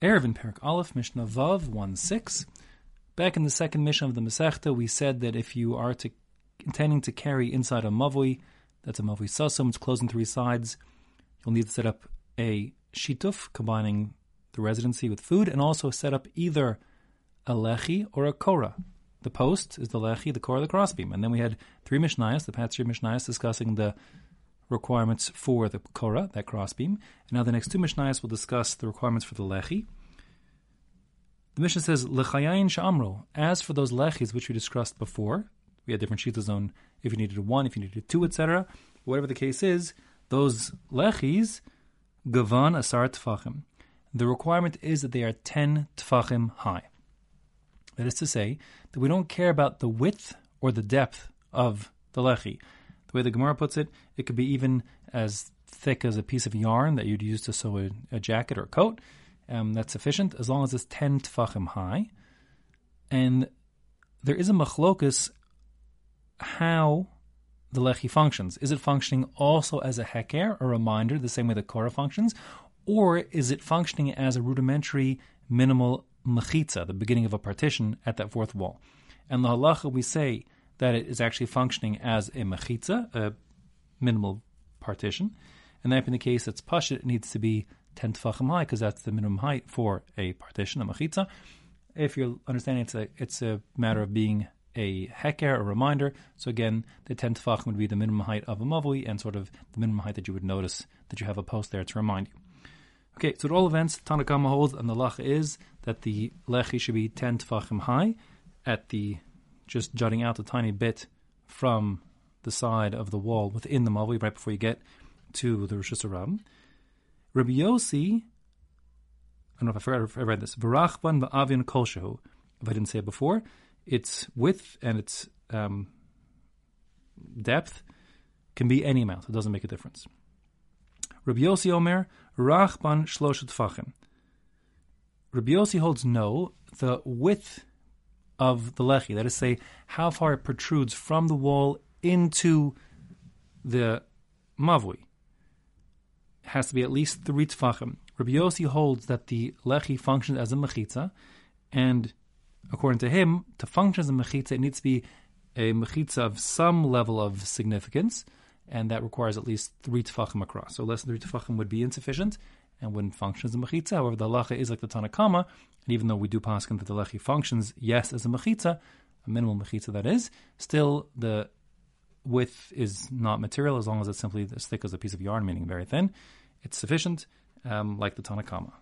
Eruvin Perak Aleph, Mishnah Vav 1 6. Back in the second Mishnah of the Masechta, we said that if you are to, intending to carry inside a mavui, that's a mavui sasum, it's closed on three sides, you'll need to set up a shituf, combining the residency with food, and also set up either a lechi or a korah. The post is the lechi, the korah, the crossbeam. And then we had three Mishnayos, the three Mishnayos, discussing the requirements for the Korah, that crossbeam. And now the next two Mishnayos will discuss the requirements for the Lechi. The Mishnah says, Lechayayin Sha'amro. As for those Lechis which we discussed before, we had different zone if you needed one, if you needed two, etc. Whatever the case is, those Lechis, Gavan Asar Tfachim. The requirement is that they are 10 Tfachim high. That is to say, that we don't care about the width or the depth of the Lechi. The way the Gemara puts it, it could be even as thick as a piece of yarn that you'd use to sew a, a jacket or a coat. Um, that's sufficient as long as it's 10 tfachim high. And there is a machlokus how the lechi functions. Is it functioning also as a heker, a reminder, the same way the korah functions, or is it functioning as a rudimentary minimal mechitza, the beginning of a partition at that fourth wall? And the halacha we say that it is actually functioning as a mechitza, a minimal partition. And that being the case, it's pashit, it needs to be 10 tefachim high because that's the minimum height for a partition, a mechitza. If you're understanding, it's a, it's a matter of being a heker, a reminder. So again, the 10 tefachim would be the minimum height of a mavui and sort of the minimum height that you would notice that you have a post there to remind you. Okay, so at all events, Tanakama holds and the lach is that the lechi should be 10 tefachim high at the just jutting out a tiny bit from the side of the wall within the Mavui right before you get to the Rosh Hashanah. Rabbi Yossi, I don't know if I forgot if I read this, Barachban ba'avin kolshehu. If I didn't say it before, its width and its um, depth can be any amount. It doesn't make a difference. Rabbi Yossi Omer, Rachban shloshet fachim. Rabbi Yossi holds no, the width of the lechi. That is, to say, how far it protrudes from the wall into the mavui. It has to be at least three tfachim. Rabbi Yossi holds that the lechi functions as a mechitza, and according to him, to function as a mechitza, it needs to be a mechitza of some level of significance, and that requires at least three tefachim across. So less than three tefachim would be insufficient and wouldn't function as a mechitza. However, the halacha is like the Tanakama, and even though we do pass that the lechi functions, yes, as a mechitza, a minimal mechitza that is, still the width is not material as long as it's simply as thick as a piece of yarn, meaning very thin. It's sufficient, um, like the Tanakama.